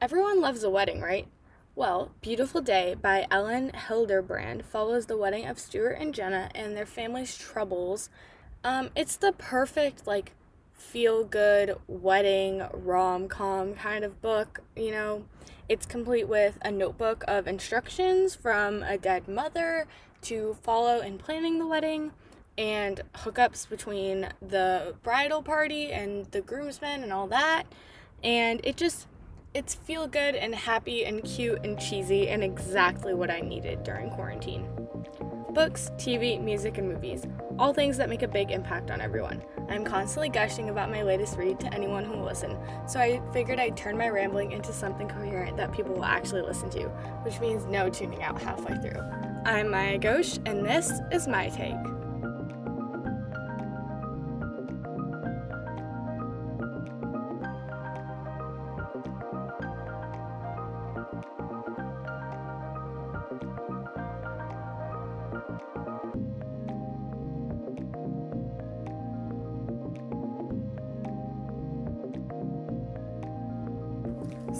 Everyone loves a wedding, right? Well, Beautiful Day by Elin Hilderbrand follows the wedding of Stuart and Jenna and their family's troubles. Um, it's the perfect, like, feel good wedding rom com kind of book. You know, it's complete with a notebook of instructions from a dead mother to follow in planning the wedding and hookups between the bridal party and the groomsmen and all that. And it just it's feel good and happy and cute and cheesy and exactly what I needed during quarantine. Books, TV, music, and movies. All things that make a big impact on everyone. I'm constantly gushing about my latest read to anyone who will listen, so I figured I'd turn my rambling into something coherent that people will actually listen to, which means no tuning out halfway through. I'm Maya Ghosh, and this is my take.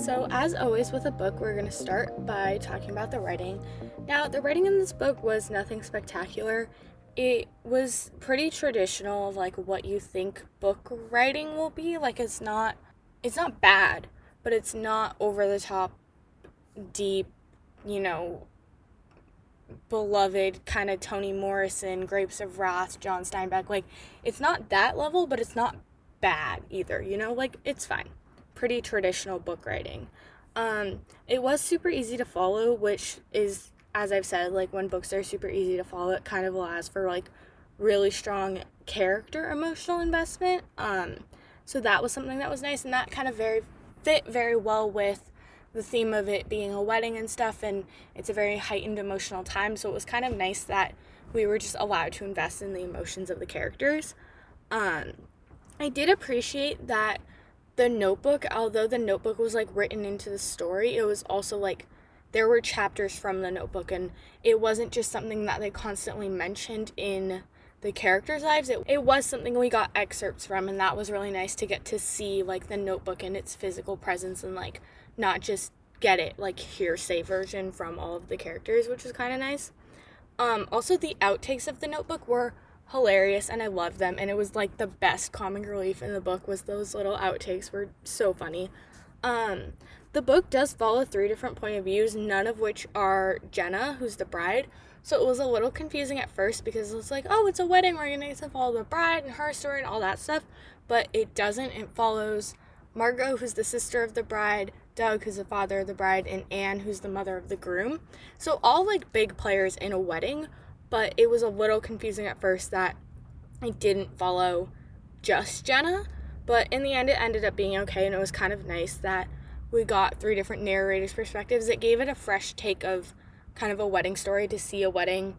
So, as always with a book, we're going to start by talking about the writing. Now, the writing in this book was nothing spectacular. It was pretty traditional, like what you think book writing will be. Like it's not it's not bad, but it's not over the top deep, you know, beloved kind of Toni Morrison, Grapes of Wrath, John Steinbeck. Like it's not that level, but it's not bad either, you know? Like it's fine pretty traditional book writing. Um, it was super easy to follow, which is, as I've said, like when books are super easy to follow, it kind of allows for like really strong character emotional investment. Um, so that was something that was nice, and that kind of very fit very well with the theme of it being a wedding and stuff, and it's a very heightened emotional time. So it was kind of nice that we were just allowed to invest in the emotions of the characters. Um, I did appreciate that the notebook, although the notebook was like written into the story, it was also like there were chapters from the notebook and it wasn't just something that they constantly mentioned in the characters' lives. It, it was something we got excerpts from and that was really nice to get to see like the notebook and its physical presence and like not just get it like hearsay version from all of the characters, which was kind of nice. Um, also, the outtakes of the notebook were hilarious and I loved them and it was like the best comic relief in the book was those little outtakes were so funny. Um the book does follow three different point of views, none of which are Jenna, who's the bride. So it was a little confusing at first because it's like, oh, it's a wedding, we're gonna get to follow the bride and her story and all that stuff. But it doesn't. It follows Margot, who's the sister of the bride, Doug, who's the father of the bride, and Anne, who's the mother of the groom. So all like big players in a wedding, but it was a little confusing at first that I didn't follow just Jenna, but in the end, it ended up being okay, and it was kind of nice that we got three different narrators' perspectives. It gave it a fresh take of kind of a wedding story to see a wedding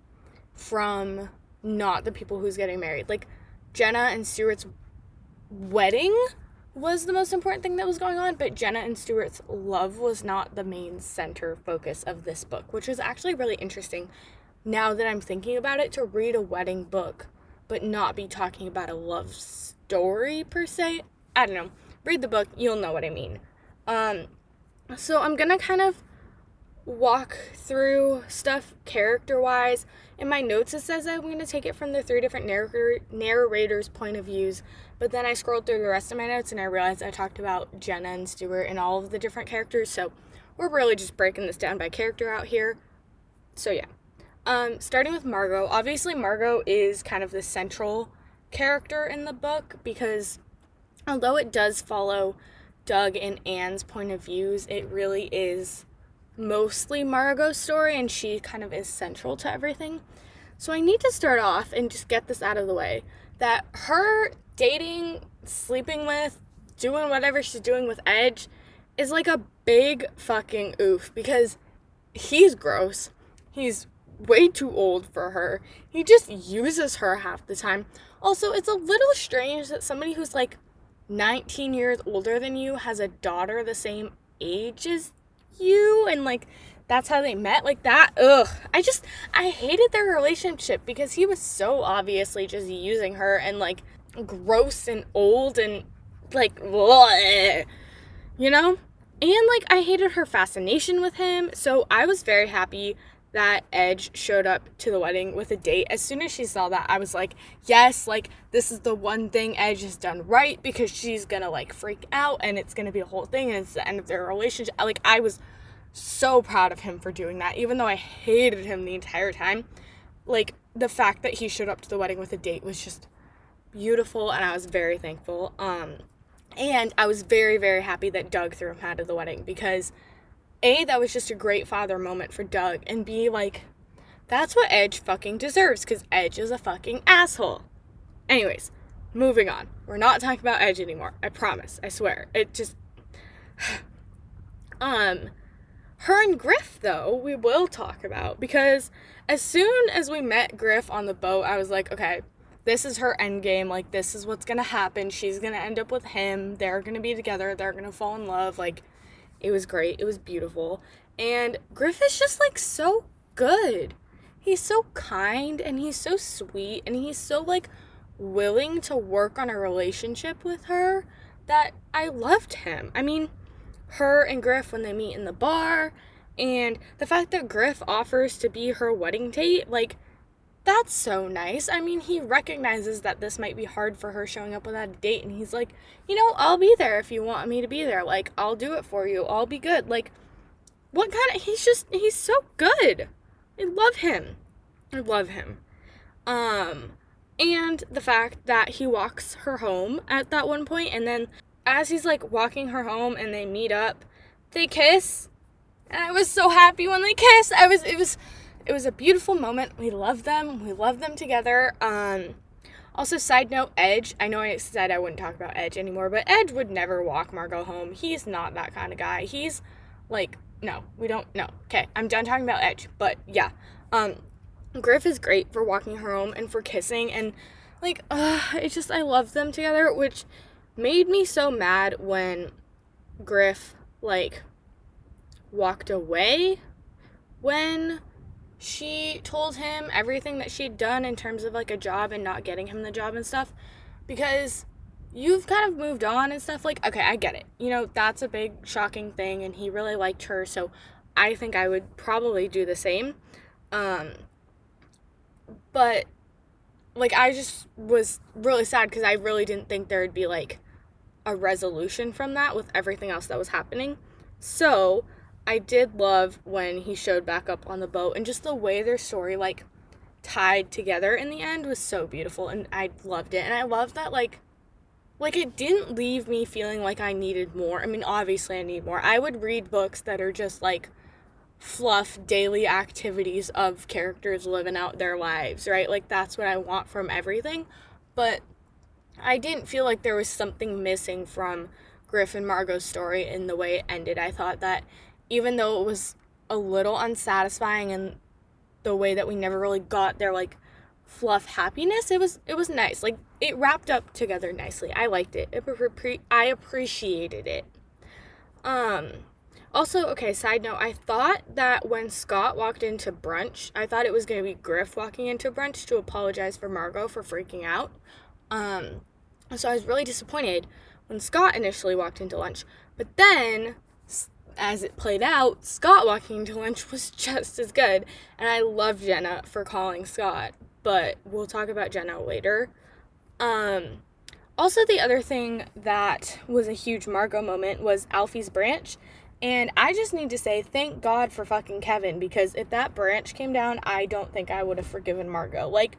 from not the people who's getting married. Like Jenna and Stuart's wedding was the most important thing that was going on, but Jenna and Stuart's love was not the main center focus of this book, which was actually really interesting now that I'm thinking about it, to read a wedding book, but not be talking about a love story per se. I don't know. Read the book, you'll know what I mean. Um, so I'm gonna kind of walk through stuff character wise. In my notes, it says I'm to take it from the three different narr- narrators' point of views, but then I scrolled through the rest of my notes and I realized I talked about Jenna and Stuart and all of the different characters, so we're really just breaking this down by character out here. So, yeah. Um, starting with Margot, obviously, Margot is kind of the central character in the book because although it does follow Doug and Anne's point of views, it really is mostly Margot's story and she kind of is central to everything. So I need to start off and just get this out of the way that her dating, sleeping with, doing whatever she's doing with Edge is like a big fucking oof because he's gross. He's way too old for her. He just uses her half the time. Also, it's a little strange that somebody who's like 19 years older than you has a daughter the same age as you and like that's how they met like that ugh i just i hated their relationship because he was so obviously just using her and like gross and old and like bleh, you know and like I hated her fascination with him. So I was very happy that Edge showed up to the wedding with a date. As soon as she saw that, I was like, yes, like this is the one thing Edge has done right because she's gonna like freak out and it's gonna be a whole thing and it's the end of their relationship. Like I was so proud of him for doing that, even though I hated him the entire time. Like the fact that he showed up to the wedding with a date was just beautiful and I was very thankful. Um and I was very, very happy that Doug threw him out of the wedding because A, that was just a great father moment for Doug, and B, like, that's what Edge fucking deserves because Edge is a fucking asshole. Anyways, moving on. We're not talking about Edge anymore. I promise. I swear. It just. um. Her and Griff, though, we will talk about because as soon as we met Griff on the boat, I was like, okay, this is her end game. Like, this is what's gonna happen. She's gonna end up with him. They're gonna be together. They're gonna fall in love. Like, it was great. It was beautiful. And Griff is just like so good. He's so kind and he's so sweet and he's so like willing to work on a relationship with her that I loved him. I mean, her and Griff when they meet in the bar and the fact that Griff offers to be her wedding date, like that's so nice. I mean, he recognizes that this might be hard for her showing up without a date, and he's like, you know, I'll be there if you want me to be there. Like, I'll do it for you. I'll be good. Like, what kind of. He's just. He's so good. I love him. I love him. Um, and the fact that he walks her home at that one point, and then as he's like walking her home and they meet up, they kiss. And I was so happy when they kissed. I was. It was it was a beautiful moment. We love them. We love them together. Um, also, side note, Edge. I know I said I wouldn't talk about Edge anymore, but Edge would never walk Margot home. He's not that kind of guy. He's like, no, we don't. No. Okay, I'm done talking about Edge. But yeah, um, Griff is great for walking her home and for kissing and like, uh, it's just I love them together, which made me so mad when Griff like walked away when she told him everything that she'd done in terms of like a job and not getting him the job and stuff because you've kind of moved on and stuff like okay i get it. You know that's a big shocking thing and he really liked her so i think i would probably do the same. Um but like i just was really sad because i really didn't think there would be like a resolution from that with everything else that was happening. So I did love when he showed back up on the boat and just the way their story like tied together in the end was so beautiful and I loved it. And I love that like like it didn't leave me feeling like I needed more. I mean, obviously I need more. I would read books that are just like fluff daily activities of characters living out their lives, right? Like that's what I want from everything. But I didn't feel like there was something missing from Griff and Margot's story in the way it ended. I thought that even though it was a little unsatisfying and the way that we never really got their like fluff happiness it was it was nice. Like it wrapped up together nicely. I liked it, it i appreciated it. Um also okay side note i thought that when scott walked into brunch i thought it was going to be griff walking into brunch to apologize for margot for freaking out. Um so i was really disappointed when scott initially walked into lunch but then as it played out, Scott walking to lunch was just as good. And I love Jenna for calling Scott, but we'll talk about Jenna later. Um, also, the other thing that was a huge Margot moment was Alfie's branch. And I just need to say thank God for fucking Kevin because if that branch came down, I don't think I would have forgiven Margot. Like,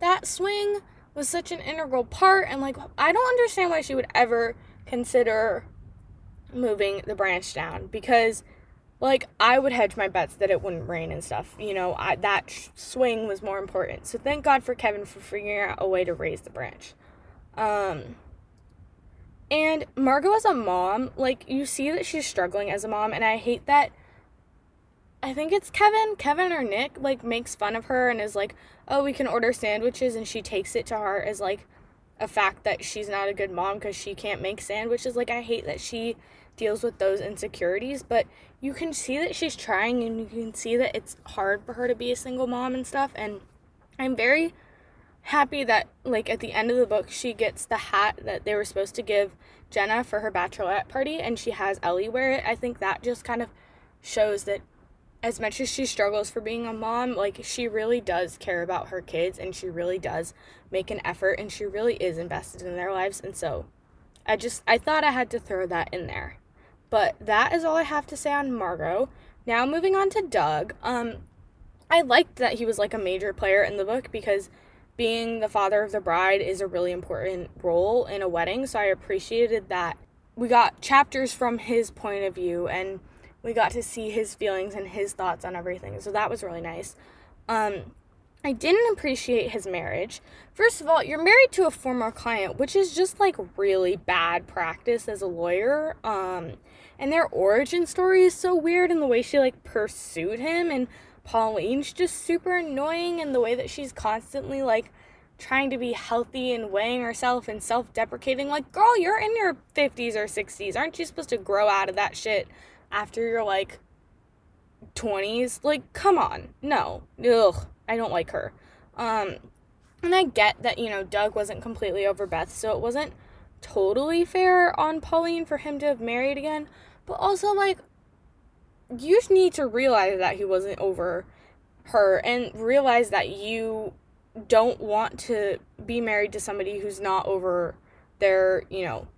that swing was such an integral part, and like, I don't understand why she would ever consider moving the branch down because like I would hedge my bets that it wouldn't rain and stuff. You know, I, that sh- swing was more important. So thank God for Kevin for figuring out a way to raise the branch. Um and Margot as a mom, like you see that she's struggling as a mom and I hate that I think it's Kevin, Kevin or Nick like makes fun of her and is like, "Oh, we can order sandwiches." And she takes it to heart as like a fact that she's not a good mom cuz she can't make sandwiches. Like I hate that she deals with those insecurities, but you can see that she's trying and you can see that it's hard for her to be a single mom and stuff. And I'm very happy that like at the end of the book she gets the hat that they were supposed to give Jenna for her bachelorette party and she has Ellie wear it. I think that just kind of shows that as much as she struggles for being a mom, like she really does care about her kids and she really does make an effort and she really is invested in their lives. And so I just I thought I had to throw that in there. But that is all I have to say on Margot. Now moving on to Doug. Um I liked that he was like a major player in the book because being the father of the bride is a really important role in a wedding. So I appreciated that we got chapters from his point of view and we got to see his feelings and his thoughts on everything. So that was really nice. Um, I didn't appreciate his marriage. First of all, you're married to a former client, which is just like really bad practice as a lawyer. Um, and their origin story is so weird and the way she like pursued him and Pauline's just super annoying in the way that she's constantly like trying to be healthy and weighing herself and self-deprecating like girl you're in your 50s or 60s aren't you supposed to grow out of that shit after you're like 20s like come on. No. Ugh. I don't like her. Um and i get that you know doug wasn't completely over beth so it wasn't totally fair on pauline for him to have married again but also like you just need to realize that he wasn't over her and realize that you don't want to be married to somebody who's not over their, you know,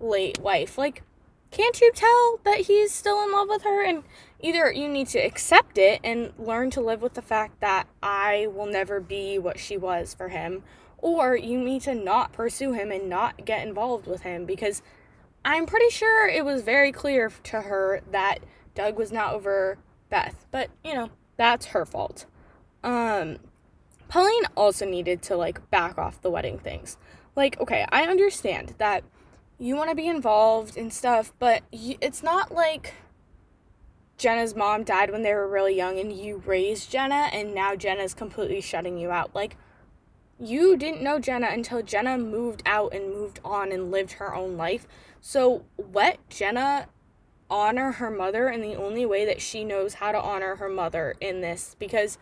late wife. Like, can't you tell that he's still in love with her? And either you need to accept it and learn to live with the fact that I will never be what she was for him, or you need to not pursue him and not get involved with him because I'm pretty sure it was very clear to her that Doug was not over Beth, but you know, that's her fault. Um, Pauline also needed to like back off the wedding things. Like, okay, I understand that you want to be involved and stuff, but it's not like Jenna's mom died when they were really young and you raised Jenna and now Jenna's completely shutting you out. Like, you didn't know Jenna until Jenna moved out and moved on and lived her own life. So let Jenna honor her mother in the only way that she knows how to honor her mother in this because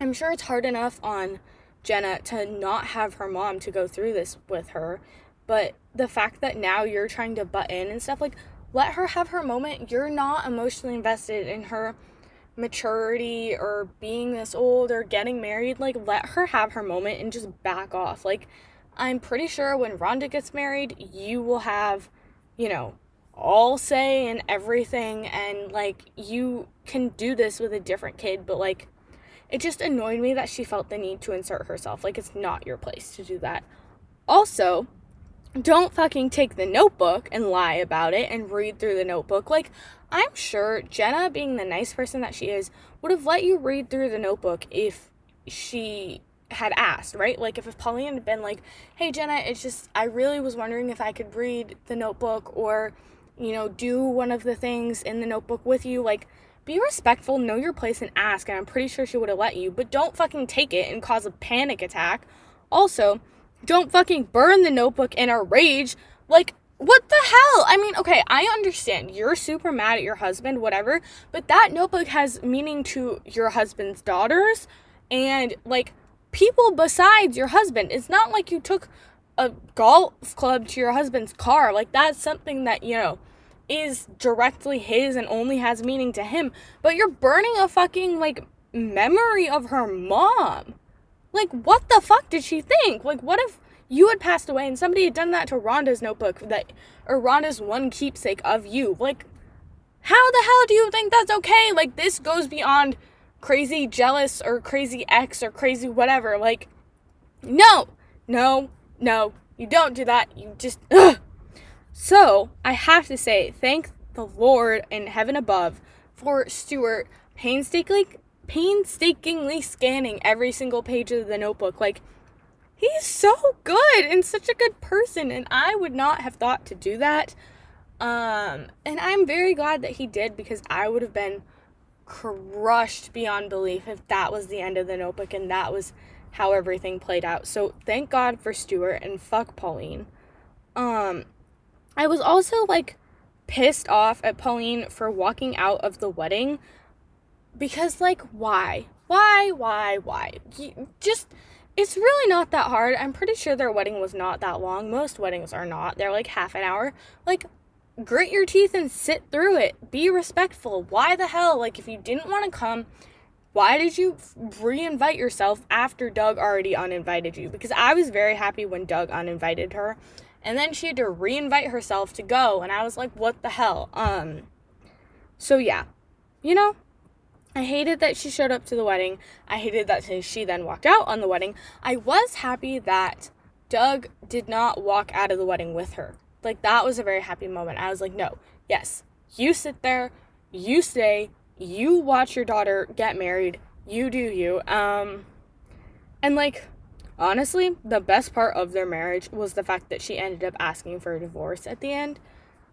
I'm sure it's hard enough on Jenna to not have her mom to go through this with her, but the fact that now you're trying to butt in and stuff like let her have her moment. You're not emotionally invested in her maturity or being this old or getting married. Like let her have her moment and just back off. Like I'm pretty sure when Rhonda gets married, you will have, you know, all say and everything and like you can do this with a different kid but like it just annoyed me that she felt the need to insert herself. Like it's not your place to do that. Also don't fucking take the notebook and lie about it and read through the notebook. Like i'm sure jenna being the nice person that she is would have let you read through the notebook if she had asked, right? Like if, if Pauline had been like, hey Jenna, it's just I really was wondering if I could read the notebook or you know, do one of the things in the notebook with you. Like, be respectful, know your place, and ask. And I'm pretty sure she would have let you, but don't fucking take it and cause a panic attack. Also, don't fucking burn the notebook in a rage. Like, what the hell? I mean, okay, I understand you're super mad at your husband, whatever, but that notebook has meaning to your husband's daughters and like people besides your husband. It's not like you took a golf club to your husband's car. Like, that's something that, you know, is directly his and only has meaning to him, but you're burning a fucking like memory of her mom. Like, what the fuck did she think? Like, what if you had passed away and somebody had done that to Rhonda's notebook that or Rhonda's one keepsake of you? Like, how the hell do you think that's okay? Like, this goes beyond crazy jealous or crazy ex or crazy whatever. Like, no, no, no, you don't do that. You just, ugh. So I have to say, thank the Lord in heaven above for Stuart painstakingly, painstakingly scanning every single page of the notebook. Like, he's so good and such a good person, and I would not have thought to do that. Um, and I'm very glad that he did because I would have been crushed beyond belief if that was the end of the notebook and that was how everything played out. So thank God for Stuart and fuck Pauline. Um, I was also like pissed off at Pauline for walking out of the wedding because like why? Why? Why? Why? You, just it's really not that hard. I'm pretty sure their wedding was not that long. Most weddings are not. They're like half an hour. Like, grit your teeth and sit through it. Be respectful. Why the hell? Like, if you didn't want to come, why did you re-invite yourself after Doug already uninvited you? Because I was very happy when Doug uninvited her, and then she had to re-invite herself to go, and I was like, what the hell? Um, so yeah, you know, I hated that she showed up to the wedding. I hated that she then walked out on the wedding. I was happy that Doug did not walk out of the wedding with her. Like that was a very happy moment. I was like, no, yes, you sit there, you stay, you watch your daughter get married. You do you. Um, and like, honestly, the best part of their marriage was the fact that she ended up asking for a divorce at the end.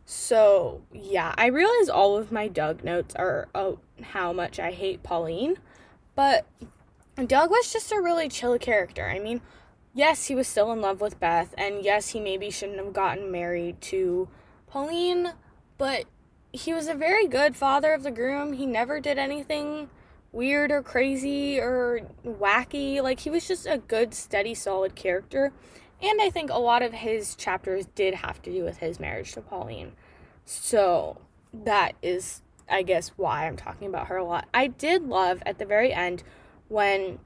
So, yeah, I realize all of my Doug notes are oh, how much I hate Pauline, but Doug was just a really chill character. I mean, yes, he was still in love with Beth, and yes, he maybe shouldn't have gotten married to Pauline, but he was a very good father of the groom. He never did anything weird or crazy or wacky. Like, he was just a good, steady, solid character. And I think a lot of his chapters did have to do with his marriage to Pauline. So, that is, I guess, why I'm talking about her a lot. I did love at the very end when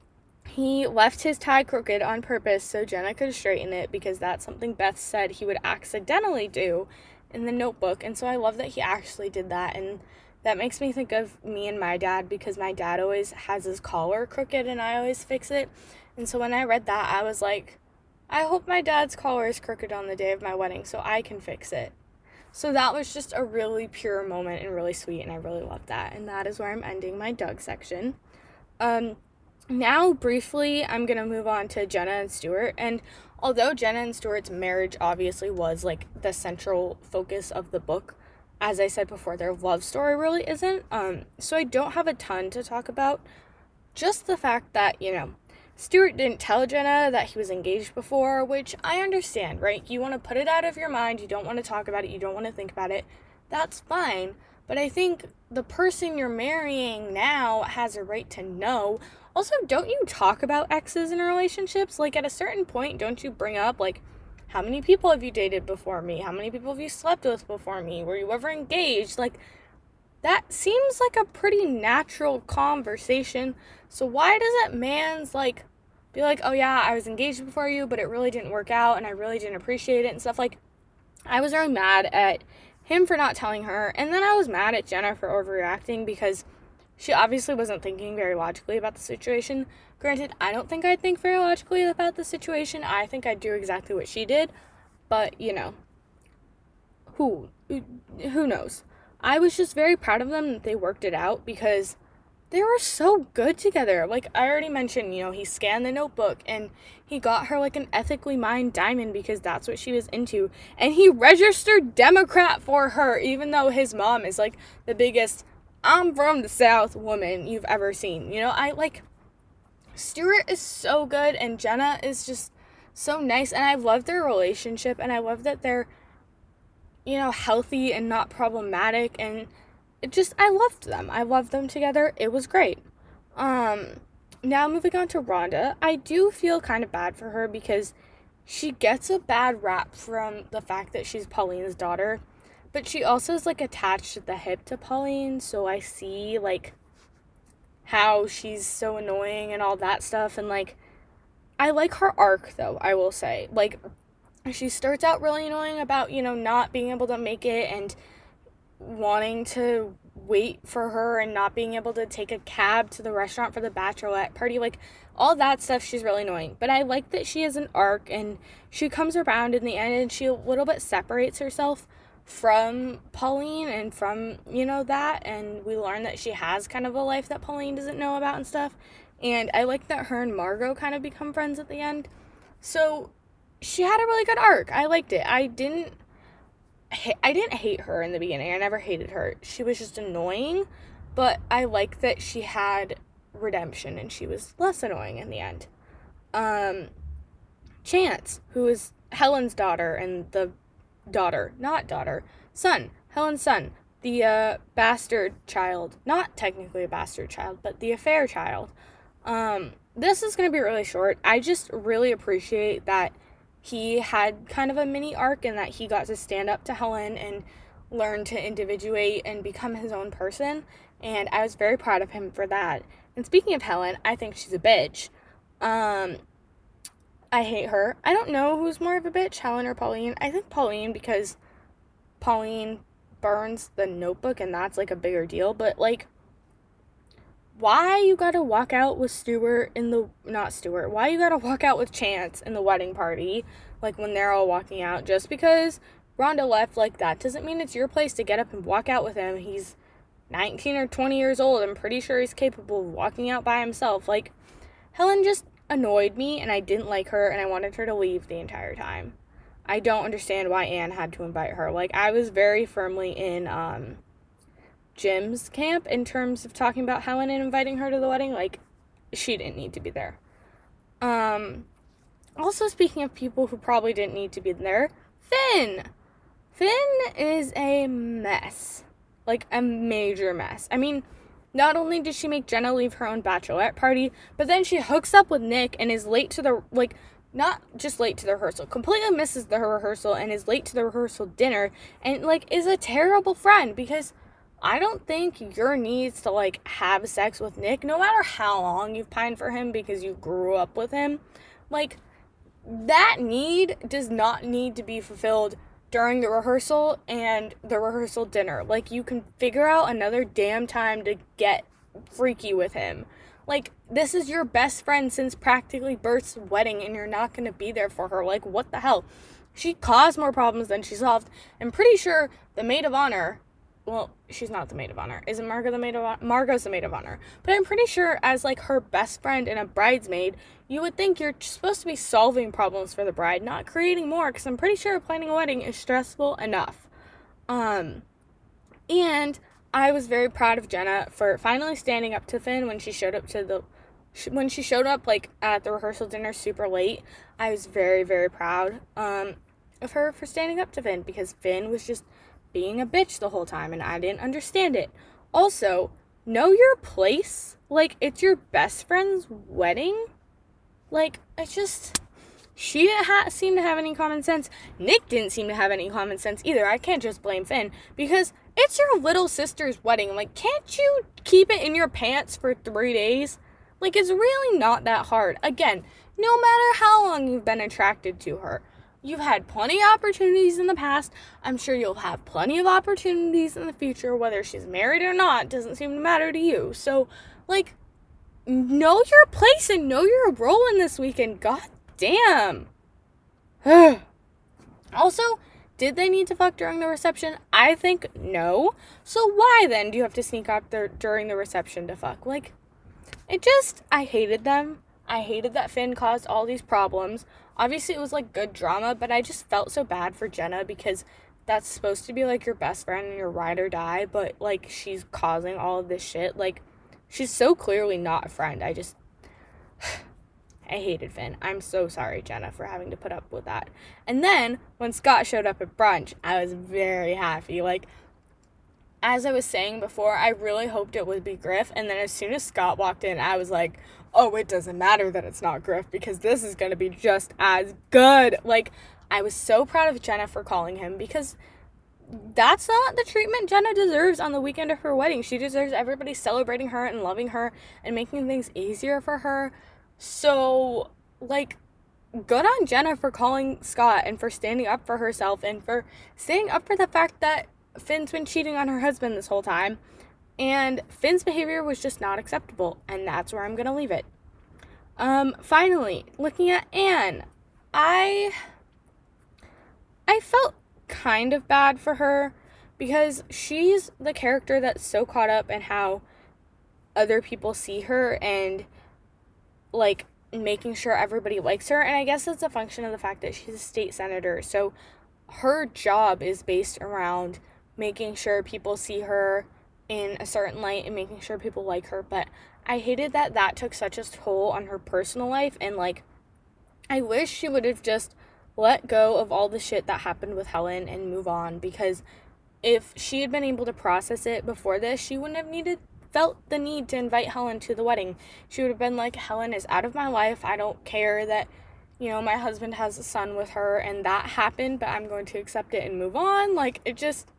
he left his tie crooked on purpose so Jenna could straighten it because that's something Beth said he would accidentally do in the notebook. And so I love that he actually did that. And that makes me think of me and my dad because my dad always has his collar crooked and I always fix it. And so when I read that, I was like, I hope my dad's collar is crooked on the day of my wedding so I can fix it. So that was just a really pure moment and really sweet, and I really loved that. And that is where I'm ending my Doug section. Um, now, briefly, I'm gonna move on to Jenna and Stuart. And although Jenna and Stuart's marriage obviously was like the central focus of the book, as I said before, their love story really isn't. Um, so I don't have a ton to talk about. Just the fact that, you know, Stuart didn't tell Jenna that he was engaged before, which I understand, right? You want to put it out of your mind, you don't want to talk about it, you don't want to think about it. That's fine. But I think the person you're marrying now has a right to know also, don't you talk about exes in relationships? Like, at a certain point, don't you bring up, like, how many people have you dated before me? How many people have you slept with before me? Were you ever engaged? Like, that seems like a pretty natural conversation. So, why doesn't man's, like, be like, oh yeah, I was engaged before you, but it really didn't work out and I really didn't appreciate it and stuff? Like, I was really mad at him for not telling her, and then I was mad at Jenna for overreacting because she obviously wasn't thinking very logically about the situation. Granted, I don't think I'd think very logically about the situation. I think I'd do exactly what she did. But, you know, who who knows? I was just very proud of them that they worked it out because they were so good together. Like I already mentioned, you know, he scanned the notebook and he got her like an ethically mined diamond because that's what she was into. And he registered Democrat for her, even though his mom is like the biggest I'm from the South woman you've ever seen. You know, I like Stuart is so good and Jenna is just so nice and I love their relationship and I love that they're you know healthy and not problematic and it just I loved them. I loved them together. It was great. Um now moving on to Rhonda, I do feel kind of bad for her because she gets a bad rap from the fact that she's Pauline's daughter but she also is like attached at the hip to Pauline, so I see like how she's so annoying and all that stuff and like I like her arc though, I will say. Like she starts out really annoying about, you know, not being able to make it and wanting to wait for her and not being able to take a cab to the restaurant for the bachelorette party like all that stuff she's really annoying but i like that she has an arc and she comes around in the end and she a little bit separates herself from Pauline and from, you know, that. And we learn that she has kind of a life that Pauline doesn't know about and stuff. And I like that her and Margot kind of become friends at the end. So she had a really good arc. I liked it. I didn't. I didn't hate her in the beginning. I never hated her. She was just annoying, but I like that she had redemption and she was less annoying in the end. Um, Chance, who is Helen's daughter and the daughter, not daughter, son, Helen's son, the uh, bastard child, not technically a bastard child, but the affair child. Um, this is going to be really short. I just really appreciate that he had kind of a mini arc in that he got to stand up to Helen and learn to individuate and become his own person. And I was very proud of him for that. And speaking of Helen, I think she's a bitch. Um, I hate her. I don't know who's more of a bitch, Helen or Pauline. I think Pauline because Pauline burns the notebook and that's like a bigger deal. But like, why you gotta walk out with Stuart in the not Stuart? Why you gotta walk out with Chance in the wedding party? Like when they're all walking out, just because Rhonda left like that doesn't mean it's your place to get up and walk out with him. He's 19 or 20 years old. I'm pretty sure he's capable of walking out by himself. Like, Helen just annoyed me and I didn't like her and I wanted her to leave the entire time. I don't understand why Anne had to invite her. Like, I was very firmly in um, Jim's camp in terms of talking about Helen and inviting her to the wedding. Like, she didn't need to be there. Um, also, speaking of people who probably didn't need to be there, Finn! Finn is a mess. Like, a major mess. I mean, not only did she make Jenna leave her own bachelorette party, but then she hooks up with Nick and is late to the, like, not just late to the rehearsal, completely misses the rehearsal and is late to the rehearsal dinner and, like, is a terrible friend because I don't think your needs to, like, have sex with Nick, no matter how long you've pined for him because you grew up with him, like, that need does not need to be fulfilled during the rehearsal and the rehearsal dinner. Like, you can figure out another damn time to get freaky with him. Like, this is your best friend since practically birth's wedding, and you're not gonna be there for her. Like, what the hell? She caused more problems than she solved. I'm pretty sure the maid of honor well, she's not the maid of honor. Isn't Margot the maid of honor? Margot's the maid of honor. But I'm pretty sure, as like her best friend and a bridesmaid, you would think you're supposed to be solving problems for the bride, not creating more. Because I'm pretty sure planning a wedding is stressful enough. Um, and I was very proud of Jenna for finally standing up to Finn when she showed up to the when she showed up like at the rehearsal dinner super late. I was very very proud um of her for standing up to Finn because Finn was just being a bitch the whole time and I didn't understand it. Also, know your place. Like, it's your best friend's wedding. Like, I just. She didn't ha- seem to have any common sense. Nick didn't seem to have any common sense either. I can't just blame Finn because it's your little sister's wedding. Like, can't you keep it in your pants for three days? Like, it's really not that hard. Again, no matter how long you've been attracted to her, You've had plenty of opportunities in the past. I'm sure you'll have plenty of opportunities in the future, whether she's married or not, doesn't seem to matter to you. So, like, know your place and know your role in this weekend. God damn. also, did they need to fuck during the reception? I think no. So why then do you have to sneak out there during the reception to fuck? Like, it just, I hated them. I hated that Finn caused all these problems obviously it was like good drama, but I just felt so bad for Jenna because that's supposed to be like your best friend and your ride or die, but like she's causing all of this shit. Like she's so clearly not a friend. I just I hated Finn. I'm so sorry, Jenna, for having to put up with that. And then when Scott showed up at brunch, I was very happy. Like as I was saying before, I really hoped it would be Griff. And then as soon as Scott walked in, I was like, oh, it doesn't matter that it's not Griff because this is going to be just as good. Like, I was so proud of Jenna for calling him because that's not the treatment Jenna deserves on the weekend of her wedding. She deserves everybody celebrating her and loving her and making things easier for her. So, like, good on Jenna for calling Scott and for standing up for herself and for standing up for the fact that Finn's been cheating on her husband this whole time. And Finn's behavior was just not acceptable, and that's where I'm gonna leave it. Um, finally, looking at Anne, I I felt kind of bad for her because she's the character that's so caught up in how other people see her and like making sure everybody likes her and I guess it's a function of the fact that she's a state senator. So her job is based around making sure people see her in a certain light and making sure people like her but i hated that that took such a toll on her personal life and like i wish she would have just let go of all the shit that happened with helen and move on because if she had been able to process it before this she wouldn't have needed felt the need to invite Helen to the wedding. She would have been like, Helen is out of my life. I don't care that, you know, my husband has a son with her and that happened, but I'm going to accept it and move on. Like, it just,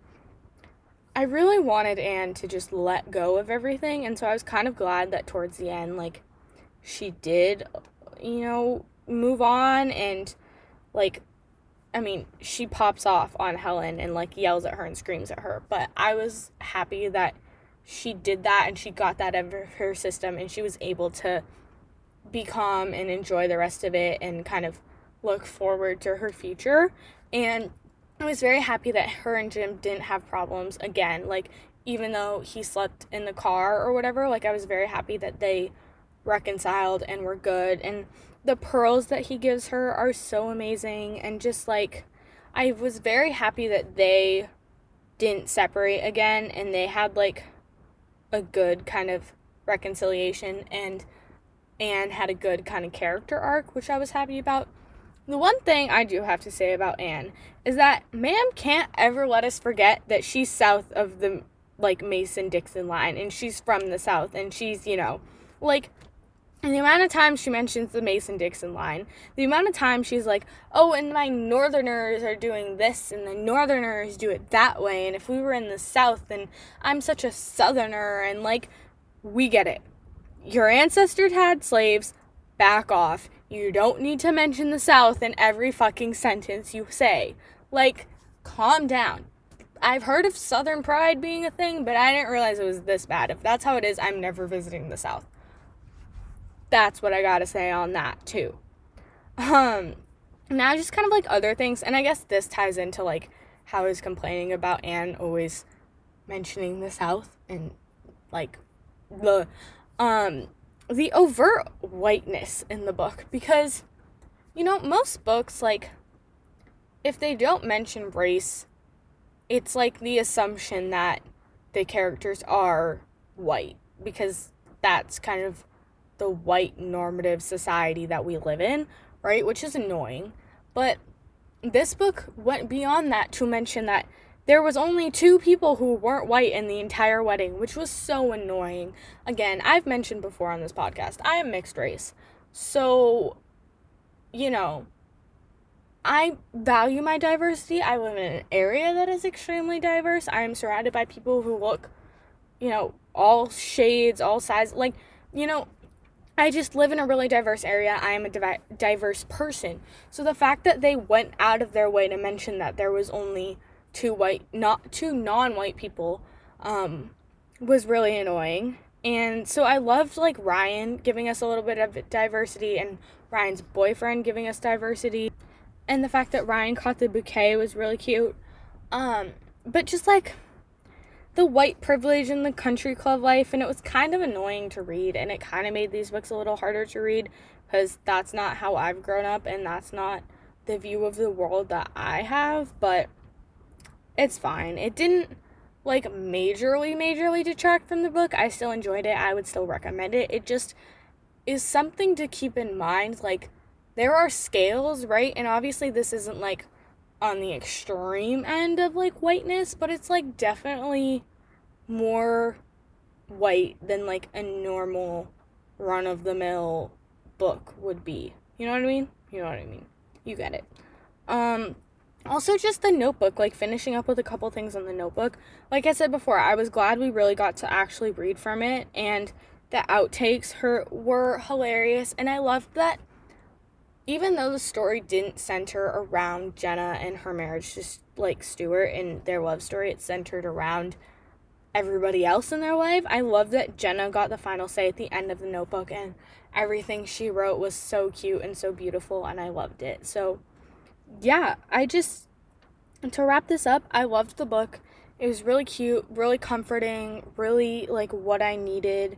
I really wanted Anne to just let go of everything. And so I was kind of glad that towards the end, like, she did, you know, move on and, like, I mean, she pops off on Helen and like yells at her and screams at her. But I was happy that she did that and she got that out of her system and she was able to be calm and enjoy the rest of it and kind of look forward to her future. And I was very happy that her and Jim didn't have problems again. Like, even though he slept in the car or whatever, like, I was very happy that they reconciled and were good. And the pearls that he gives her are so amazing and just like I was very happy that they didn't separate again and they had like a good kind of reconciliation and Anne had a good kind of character arc, which I was happy about. The one thing I do have to say about Anne is that ma'am can't ever let us forget that she's south of the like Mason Dixon line and she's from the south and she's, you know, like and the amount of times she mentions the Mason Dixon line, the amount of times she's like, oh, and my northerners are doing this, and the northerners do it that way, and if we were in the south, then I'm such a southerner, and like, we get it. Your ancestors had slaves, back off. You don't need to mention the south in every fucking sentence you say. Like, calm down. I've heard of southern pride being a thing, but I didn't realize it was this bad. If that's how it is, I'm never visiting the south that's what I gotta say on that too. Um, now just kind of like other things, and I guess this ties into like how I was complaining about Anne always mentioning the South and like the um the overt whiteness in the book because you know most books like if they don't mention race it's like the assumption that the characters are white because that's kind of the white normative society that we live in, right? Which is annoying. But this book went beyond that to mention that there was only two people who weren't white in the entire wedding, which was so annoying. Again, I've mentioned before on this podcast, I am mixed race. So, you know, I value my diversity. I live in an area that is extremely diverse. I am surrounded by people who look, you know, all shades, all sizes. Like, you know, I just live in a really diverse area. I am a diverse person. So the fact that they went out of their way to mention that there was only two white, not two non-white people, um, was really annoying. And so I loved like Ryan giving us a little bit of diversity and Ryan's boyfriend giving us diversity. And the fact that Ryan caught the bouquet was really cute. Um, but just like the white privilege in the country club life, and it was kind of annoying to read, and it kind of made these books a little harder to read because that's not how I've grown up, and that's not the view of the world that I have, but it's fine. It didn't like majorly, majorly detract from the book. I still enjoyed it. I would still recommend it. It just is something to keep in mind. Like, there are scales, right? And obviously, this isn't like on the extreme end of like whiteness, but it's like definitely more white than like a normal run of the mill book would be. You know what I mean? You know what I mean. You get it. Um also just the notebook, like finishing up with a couple things on the notebook. Like I said before, I was glad we really got to actually read from it and the outtakes her were hilarious and I loved that even though the story didn't center around Jenna and her marriage to like Stuart and their love story, it centered around everybody else in their life. I love that Jenna got the final say at the end of the notebook and everything she wrote was so cute and so beautiful and I loved it. So yeah, I just to wrap this up, I loved the book. It was really cute, really comforting, really like what I needed.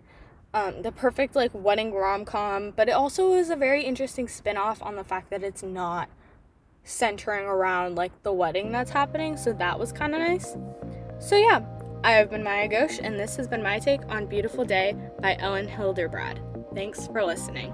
Um, the perfect like wedding rom-com but it also is a very interesting spin-off on the fact that it's not centering around like the wedding that's happening so that was kind of nice. So yeah i have been maya ghosh and this has been my take on beautiful day by elin hilderbrand thanks for listening